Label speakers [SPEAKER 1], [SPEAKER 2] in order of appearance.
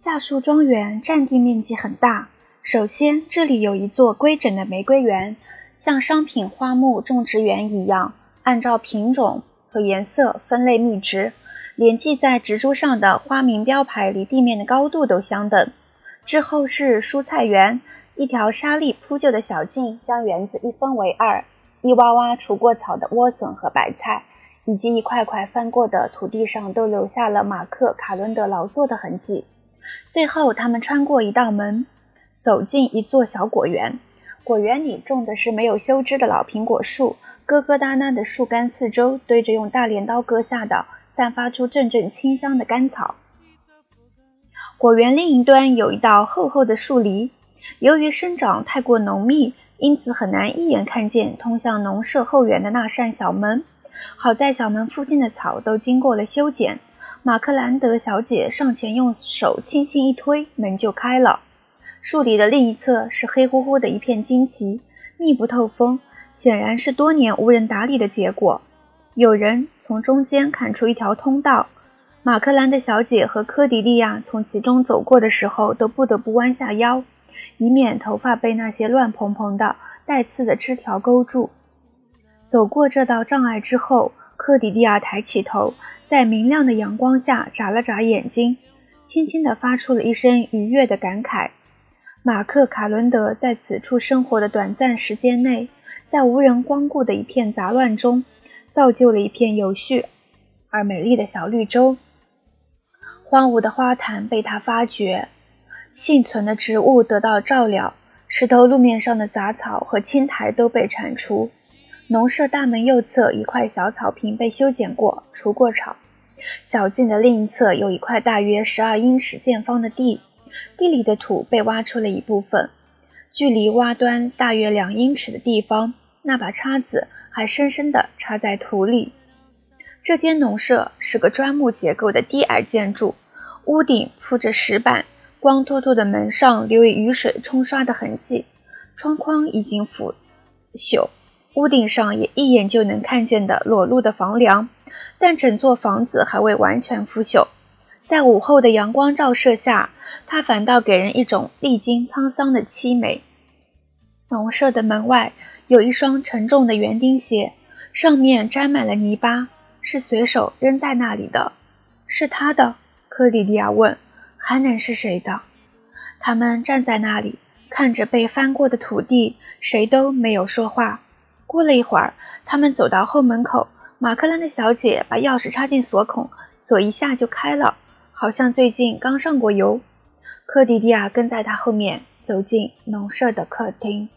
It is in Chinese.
[SPEAKER 1] 夏树庄园占地面积很大。首先，这里有一座规整的玫瑰园，像商品花木种植园一样，按照品种和颜色分类密植，连系在植株上的花名标牌离地面的高度都相等。之后是蔬菜园，一条沙砾铺就的小径将园子一分为二，一洼洼除过草的莴笋和白菜。以及一块块翻过的土地上，都留下了马克·卡伦德劳作的痕迹。最后，他们穿过一道门，走进一座小果园。果园里种的是没有修枝的老苹果树，疙疙瘩瘩的树干四周堆着用大镰刀割下的、散发出阵阵清香的干草。果园另一端有一道厚厚的树篱，由于生长太过浓密，因此很难一眼看见通向农舍后园的那扇小门。好在小门附近的草都经过了修剪，马克兰德小姐上前用手轻轻一推，门就开了。树底的另一侧是黑乎乎的一片荆棘，密不透风，显然是多年无人打理的结果。有人从中间砍出一条通道，马克兰德小姐和科迪利亚从其中走过的时候，都不得不弯下腰，以免头发被那些乱蓬蓬的带刺的枝条勾住。走过这道障碍之后，科迪利亚抬起头，在明亮的阳光下眨了眨眼睛，轻轻地发出了一声愉悦的感慨。马克·卡伦德在此处生活的短暂时间内，在无人光顾的一片杂乱中，造就了一片有序而美丽的小绿洲。荒芜的花坛被他发掘，幸存的植物得到照料，石头路面上的杂草和青苔都被铲除。农舍大门右侧一块小草坪被修剪过、除过草。小径的另一侧有一块大约十二英尺见方的地，地里的土被挖出了一部分。距离挖端大约两英尺的地方，那把叉子还深深地插在土里。这间农舍是个砖木结构的低矮建筑，屋顶铺着石板，光秃秃的门上留有雨水冲刷的痕迹，窗框已经腐朽。屋顶上也一眼就能看见的裸露的房梁，但整座房子还未完全腐朽。在午后的阳光照射下，它反倒给人一种历经沧桑的凄美。农舍的门外有一双沉重的园丁鞋，上面沾满了泥巴，是随手扔在那里的。是他的，克里利亚问。还能是谁的？他们站在那里，看着被翻过的土地，谁都没有说话。过了一会儿，他们走到后门口，马克兰的小姐把钥匙插进锁孔，锁一下就开了，好像最近刚上过油。科迪迪亚跟在他后面走进农舍的客厅。